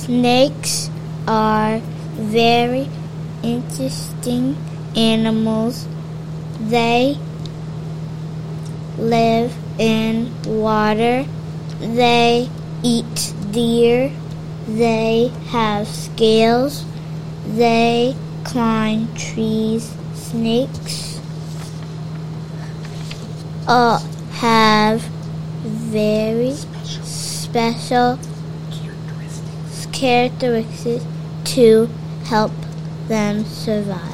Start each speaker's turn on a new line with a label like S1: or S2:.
S1: Snakes are very interesting animals. They live in water. They eat deer. They have scales. They climb trees. Snakes uh, have very special its characteristics to help them survive.